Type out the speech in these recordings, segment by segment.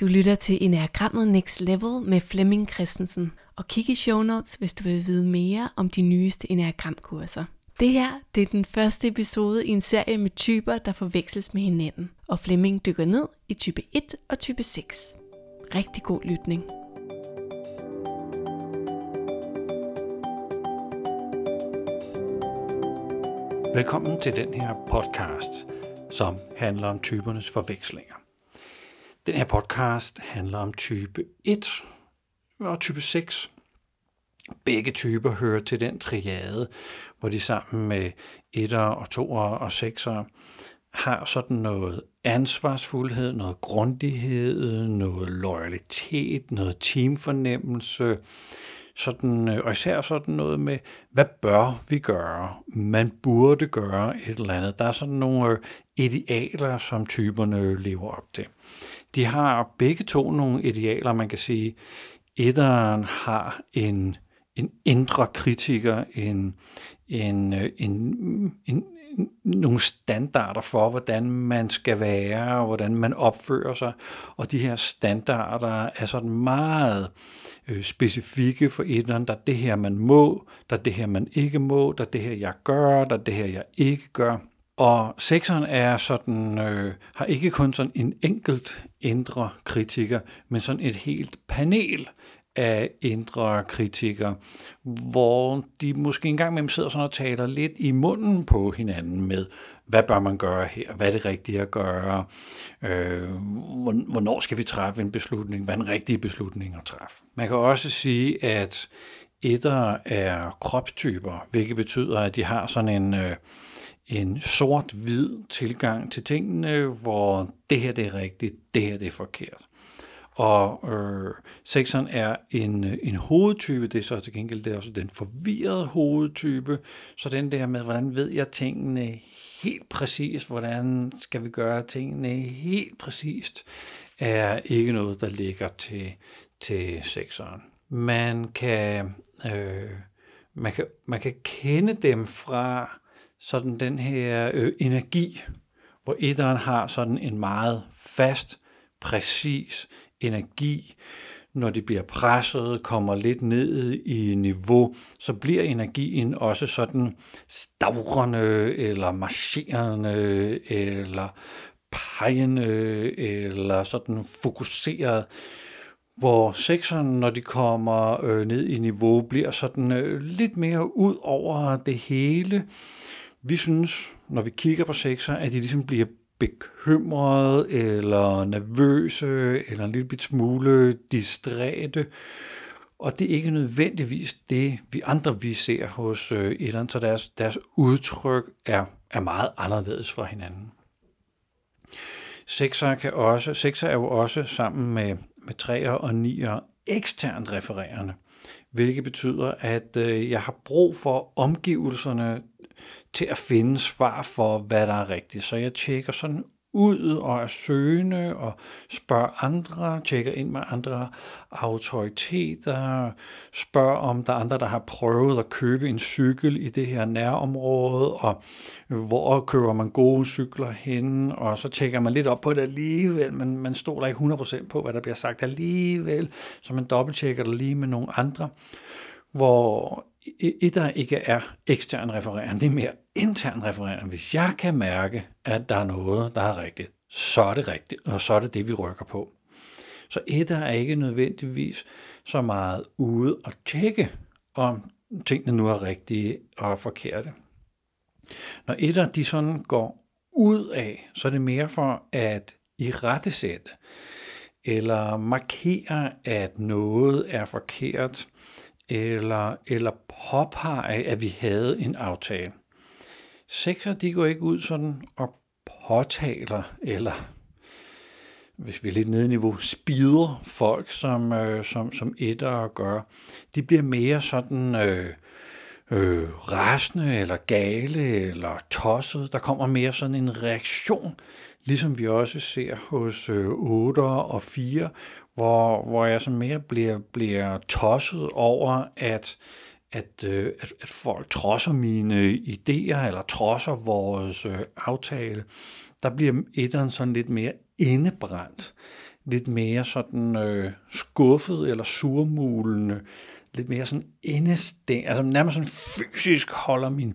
Du lytter til Enagrammet Next Level med Flemming Christensen. Og kig i show notes, hvis du vil vide mere om de nyeste Enagramkurser. Det her det er den første episode i en serie med typer, der forveksles med hinanden. Og Flemming dykker ned i type 1 og type 6. Rigtig god lytning. Velkommen til den her podcast, som handler om typernes forvekslinger. Den her podcast handler om type 1 og type 6. Begge typer hører til den triade, hvor de sammen med 1'er og 2'ere og 6'ere har sådan noget ansvarsfuldhed, noget grundighed, noget loyalitet, noget teamfornemmelse, sådan, øh, og især sådan noget med, hvad bør vi gøre? Man burde gøre et eller andet. Der er sådan nogle øh, idealer, som typerne lever op til. De har begge to nogle idealer, man kan sige. Etteren har en, en indre kritiker, en, en, øh, en, en, en, nogle standarder for, hvordan man skal være, og hvordan man opfører sig. Og de her standarder er sådan meget øh, specifikke for etteren. Der er det her, man må, der er det her, man ikke må, der er det her, jeg gør, der er det her, jeg ikke gør. Og sekseren er sådan, øh, har ikke kun sådan en enkelt indre kritiker, men sådan et helt panel af indre kritikere, hvor de måske engang med sidder sådan og taler lidt i munden på hinanden med, hvad bør man gøre her, hvad er det rigtige at gøre, øh, hvornår skal vi træffe en beslutning, hvad er en rigtig beslutning at træffe. Man kan også sige, at etter er kropstyper, hvilket betyder, at de har sådan en, øh, en sort-hvid tilgang til tingene, hvor det her det er rigtigt, det her det er forkert. Og øh, sekseren er en, en hovedtype, det er så til gengæld det er også den forvirrede hovedtype, så den der med, hvordan ved jeg tingene helt præcist, hvordan skal vi gøre tingene helt præcist, er ikke noget, der ligger til, til sekseren. Man kan, øh, man, kan, man kan kende dem fra sådan den her øh, energi, hvor etteren har sådan en meget fast, præcis energi, når det bliver presset, kommer lidt ned i niveau, så bliver energien også sådan stavrende, eller marcherende, eller pegende, eller sådan fokuseret hvor sekseren, når de kommer øh, ned i niveau, bliver sådan øh, lidt mere ud over det hele. Vi synes, når vi kigger på sekser, at de ligesom bliver bekymrede, eller nervøse, eller en lille smule distræte. Og det er ikke nødvendigvis det, vi andre vi ser hos øh, etteren, så deres, deres udtryk er, er meget anderledes fra hinanden. Sekser, kan også, sekser er jo også sammen med, med træer og nier eksternt refererende, hvilket betyder, at øh, jeg har brug for omgivelserne til at finde svar for, hvad der er rigtigt. Så jeg tjekker sådan ud og er søgende og spørger andre, tjekker ind med andre autoriteter, spørger om der er andre, der har prøvet at købe en cykel i det her nærområde, og hvor køber man gode cykler hen, og så tjekker man lidt op på det alligevel, men man stoler ikke 100% på, hvad der bliver sagt alligevel, så man dobbelttjekker det lige med nogle andre, hvor et, der ikke er ekstern refererende, det er mere intern refererende. Hvis jeg kan mærke, at der er noget, der er rigtigt, så er det rigtigt, og så er det det, vi rykker på. Så et er ikke nødvendigvis så meget ude og tjekke, om tingene nu er rigtige og forkerte. Når etter de sådan går ud af, så er det mere for at i rettesætte, eller markere, at noget er forkert, eller, eller påpege, at vi havde en aftale. Sekser, de går ikke ud sådan og påtaler, eller hvis vi er lidt nede i niveau, spider folk, som, øh, som, som etter gør. De bliver mere sådan øh, øh, rasende, eller gale, eller tosset. Der kommer mere sådan en reaktion, ligesom vi også ser hos øh, 8 og 4, hvor, hvor jeg så mere bliver, bliver tosset over, at, at, øh, at, at folk trodser mine idéer, eller trodser vores øh, aftale. Der bliver etteren sådan lidt mere indebrændt. lidt mere sådan øh, skuffet eller surmulende, lidt mere sådan indestæng, altså nærmest sådan fysisk holder min,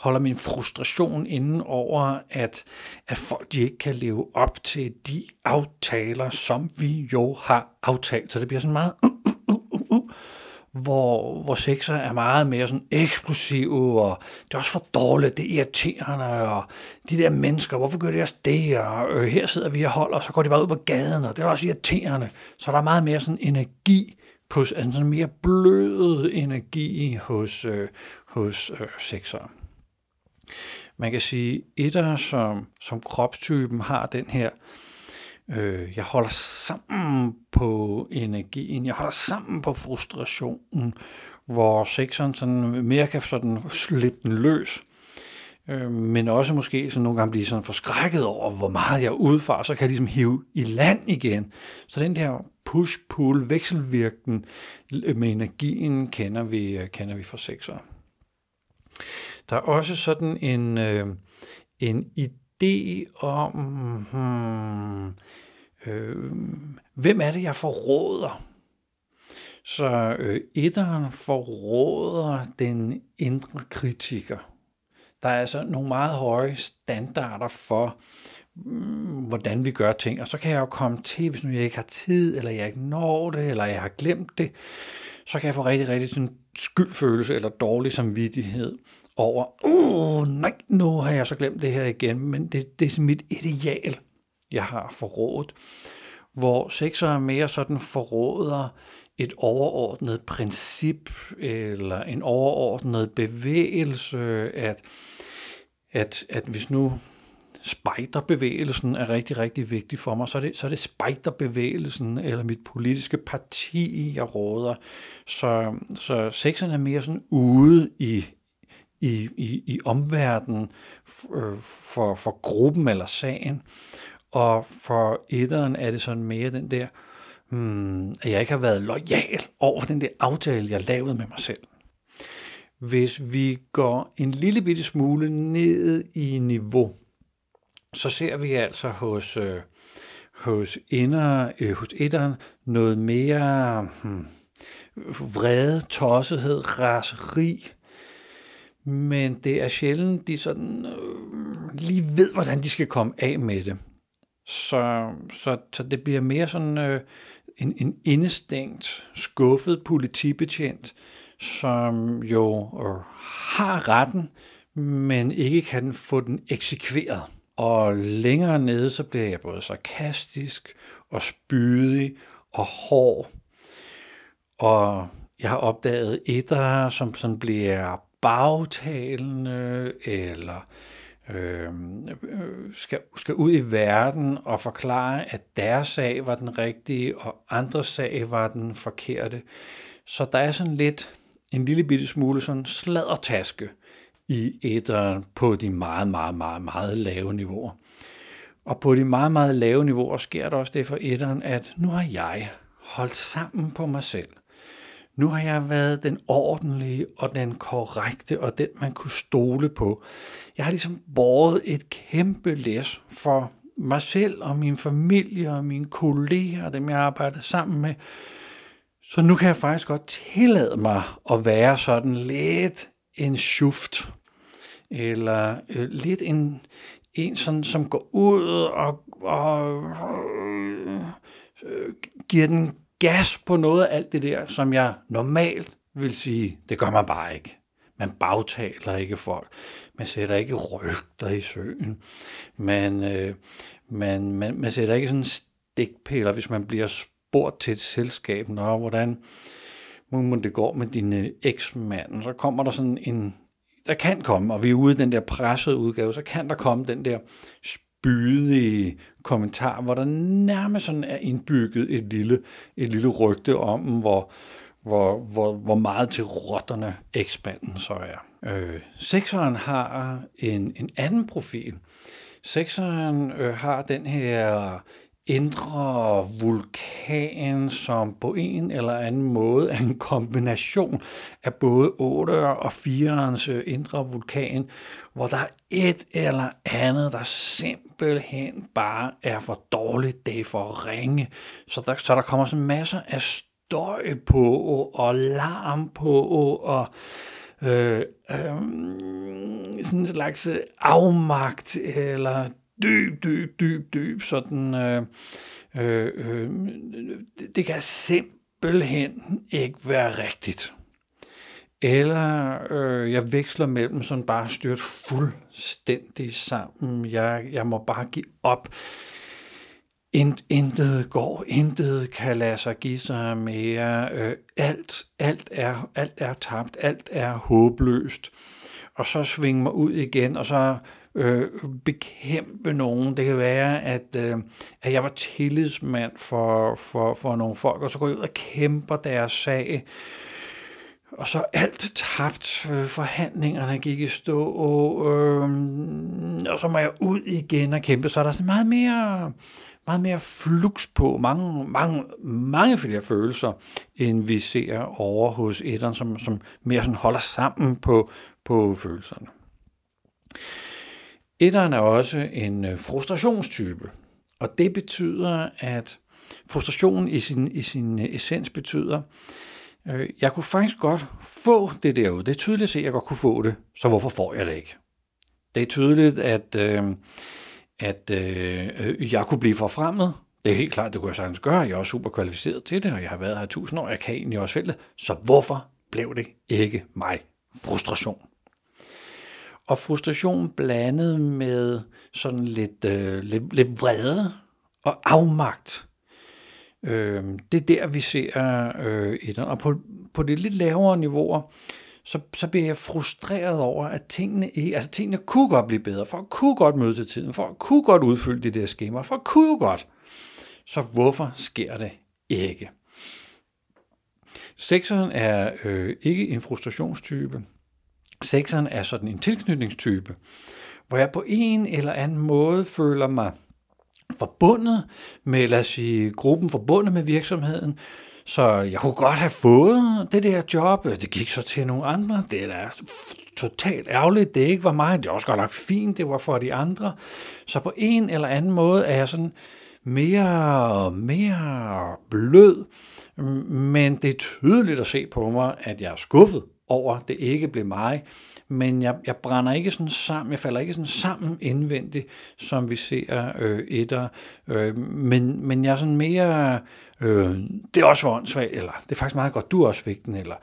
holder min frustration inden over, at, at folk de ikke kan leve op til de aftaler, som vi jo har aftalt. Så det bliver sådan meget uh, uh, uh, uh, uh hvor, hvor sexer er meget mere sådan eksplosive, og det er også for dårligt, det er irriterende, og de der mennesker, hvorfor gør det også det, og øh, her sidder vi og holder, og så går de bare ud på gaden, og det er også irriterende. Så der er meget mere sådan energi, på, altså en sådan mere blød energi hos, øh, hos øh, sexer. Man kan sige, etter som, som kropstypen har den her Øh, jeg holder sammen på energien, jeg holder sammen på frustrationen, hvor sexeren sådan mere kan sådan slippe den løs, øh, men også måske sådan nogle gange blive sådan forskrækket over, hvor meget jeg udfar, så kan jeg ligesom hive i land igen. Så den der push-pull vekselvirken med energien kender vi, øh, kender vi fra sexer. Der er også sådan en, øh, en idé om, hmm, øh, hvem er det, jeg forråder? Så øh, etteren forråder den indre kritiker. Der er altså nogle meget høje standarder for, øh, hvordan vi gør ting. Og så kan jeg jo komme til, hvis nu jeg ikke har tid, eller jeg ikke når det, eller jeg har glemt det, så kan jeg få rigtig, rigtig sådan skyldfølelse eller dårlig samvittighed over, åh oh, nej, nu har jeg så glemt det her igen, men det, det er mit ideal jeg har forrådet, hvor sexer er mere sådan forråder et overordnet princip eller en overordnet bevægelse, at, at, at hvis nu spejderbevægelsen er rigtig, rigtig vigtig for mig, så er det, så er det spejderbevægelsen eller mit politiske parti, jeg råder. Så, så sexen er mere sådan ude i, i, i, i omverdenen øh, for, for gruppen eller sagen. Og for etteren er det sådan mere den der, hmm, at jeg ikke har været lojal over den der aftale, jeg lavede med mig selv. Hvis vi går en lille bitte smule ned i niveau, så ser vi altså hos, øh, hos, inder, øh, hos etteren noget mere hmm, vrede, tossethed, raseri, men det er sjældent, de sådan øh, lige ved, hvordan de skal komme af med det. Så, så, så det bliver mere sådan øh, en, en indestængt, skuffet politibetjent, som jo øh, har retten, men ikke kan få den eksekveret. Og længere nede, så bliver jeg både sarkastisk og spydig og hård. Og jeg har opdaget etter, som sådan bliver bagtalende, eller øhm, øh, skal, skal ud i verden og forklare, at deres sag var den rigtige, og andres sag var den forkerte. Så der er sådan lidt en lille bitte smule sådan sladdertaske i etteren på de meget, meget, meget, meget lave niveauer. Og på de meget, meget lave niveauer sker der også det for etteren, at nu har jeg holdt sammen på mig selv. Nu har jeg været den ordentlige og den korrekte og den, man kunne stole på. Jeg har ligesom båret et kæmpe læs for mig selv og min familie og mine kolleger og dem, jeg arbejder sammen med. Så nu kan jeg faktisk godt tillade mig at være sådan lidt en schuft, eller øh, lidt en, en sådan, som går ud og, og øh, giver den gas på noget af alt det der, som jeg normalt vil sige, det gør man bare ikke. Man bagtaler ikke folk. Man sætter ikke rygter i søen. Man, øh, man, man, man sætter ikke sådan stikpiller, hvis man bliver spurgt til et selskab. Nå, hvordan må det går med din øh, eksmand? Så kommer der sådan en, der kan komme, og vi er ude i den der pressede udgave, så kan der komme den der spydige kommentar, hvor der nærmest sådan er indbygget et lille, et lille rygte om, hvor, hvor, hvor, hvor meget til rotterne ekspanden så er. Øh, sekseren har en, en anden profil. Sekseren øh, har den her indre vulkan, som på en eller anden måde er en kombination af både 8 og 4'ernes øh, indre vulkan, hvor der er et eller andet, der simpelthen bare er for dårligt, det er for ringe. Så der, så der kommer så masser af støj på, og larm på, og øh, øh, sådan en slags øh, afmagt, eller dyb, dyb, dyb, dyb, sådan, øh, øh, øh, det kan simpelthen ikke være rigtigt. Eller øh, jeg veksler mellem sådan bare styrt fuldstændig sammen. Jeg, jeg må bare give op. Intet går, intet kan lade sig give sig mere. Øh, alt, alt, er, alt er tabt, alt er håbløst. Og så svinge mig ud igen, og så øh, bekæmpe nogen. Det kan være, at, øh, at jeg var tillidsmand for, for, for nogle folk, og så går jeg ud og kæmper deres sag. Og så alt tabt. Øh, forhandlingerne gik i stå, og, øh, og så må jeg ud igen og kæmpe. Så er der så meget mere, meget mere flux på, mange, mange, mange flere følelser, end vi ser over hos etteren, som, som mere sådan holder sammen på, på følelserne. Etteren er også en øh, frustrationstype, og det betyder, at frustrationen i sin, i sin øh, essens betyder, øh, jeg kunne faktisk godt få det derude. Det er tydeligt at se, at jeg godt kunne få det, så hvorfor får jeg det ikke? Det er tydeligt, at, øh, at øh, jeg kunne blive forfremmet. Det er helt klart, det kunne jeg sagtens gøre. Jeg er også super kvalificeret til det, og jeg har været her tusind år. Jeg kan egentlig også fælde. Så hvorfor blev det ikke mig? Frustration. Og frustration blandet med sådan lidt, øh, lidt, lidt vrede og afmagt. Øh, det er der, vi ser øh, et Og på, på det lidt lavere niveauer, så, så bliver jeg frustreret over, at tingene ikke, altså tingene kunne godt blive bedre, for at kunne godt møde til tiden, for at kunne godt udfylde de der skemaer, for at kunne godt. Så hvorfor sker det ikke? Sekseren er øh, ikke en frustrationstype. Sekseren er sådan en tilknytningstype, hvor jeg på en eller anden måde føler mig forbundet med, lad os sige, gruppen forbundet med virksomheden, så jeg kunne godt have fået det der job. Det gik så til nogle andre. Det er da totalt ærgerligt. Det ikke var mig. Det var også godt nok fint. Det var for de andre. Så på en eller anden måde er jeg sådan mere, mere blød. Men det er tydeligt at se på mig, at jeg er skuffet over, det ikke blev mig, men jeg, jeg brænder ikke sådan sammen, jeg falder ikke sådan sammen indvendigt, som vi ser øh, etter, øh, men, men jeg er sådan mere, øh, det er også åndssvagt, eller det er faktisk meget godt, du også fik den, eller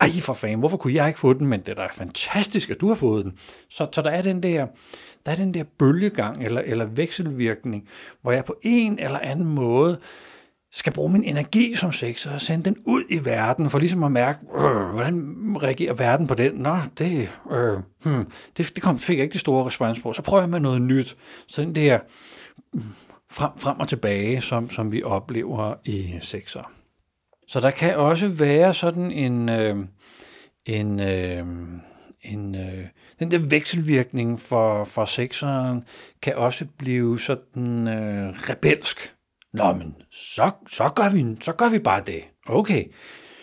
ej for fanden, hvorfor kunne jeg ikke få den, men det er da fantastisk, at du har fået den. Så, så der er den der, der er den der bølgegang, eller, eller vekselvirkning, hvor jeg på en eller anden måde skal bruge min energi som sekser og sende den ud i verden, for ligesom at mærke, øh, hvordan reagerer verden på den? Nå, det, øh, hmm, det, det kom, fik jeg ikke det store respons på. Så prøver jeg med noget nyt. Så den der hmm, frem, frem og tilbage, som, som vi oplever i sekser. Så der kan også være sådan en, øh, en, øh, en øh, den der vekselvirkning for, for sekseren kan også blive sådan øh, rebelsk Nå, men så, så, gør vi, så gør vi bare det. Okay.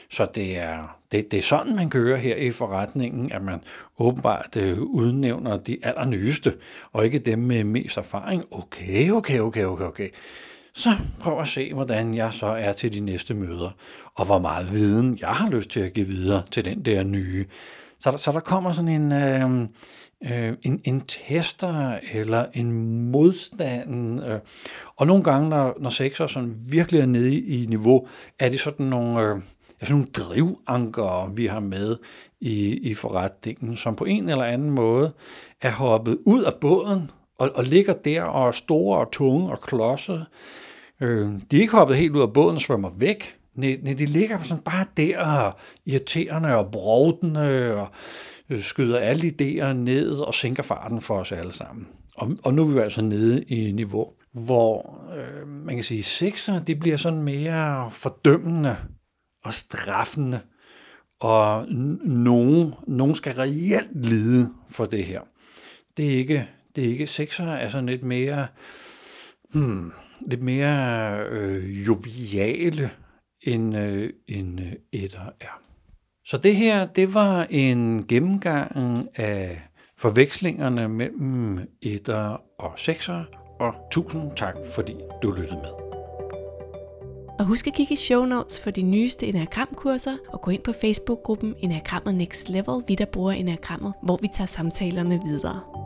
Så det er, det, det er sådan, man kører her i forretningen, at man åbenbart øh, udnævner de allernyeste, og ikke dem med mest erfaring. Okay, okay, okay, okay, okay. Så prøv at se, hvordan jeg så er til de næste møder, og hvor meget viden jeg har lyst til at give videre til den der nye. Så der, så der kommer sådan en, øh, øh, en, en tester eller en modstand. Øh. Og nogle gange, når, når sexer sådan virkelig er nede i, niveau, er det sådan nogle, øh, sådan nogle drivanker, vi har med i, i forretningen, som på en eller anden måde er hoppet ud af båden og, og ligger der og er store og tunge og klodset. Øh, de er ikke hoppet helt ud af båden og svømmer væk. Nej, nej, de ligger sådan bare der og irriterende og brovdende og Øh, skyder alle idéer ned og sænker farten for os alle sammen. Og, og nu er vi altså nede i niveau, hvor øh, man kan sige, sekser, det bliver sådan mere fordømmende og straffende, og nogen, nogen skal reelt lide for det her. Det er ikke, det er ikke sekser, er sådan lidt mere hmm, lidt mere øh, joviale, end, øh, end øh, etter er. Så det her, det var en gennemgang af forvekslingerne mellem etter og sekser, og tusind tak, fordi du lyttede med. Og husk at kigge i show notes for de nyeste Enneagram-kurser, og gå ind på Facebook-gruppen Enagrammet Next Level, vi der bruger enagrammet, hvor vi tager samtalerne videre.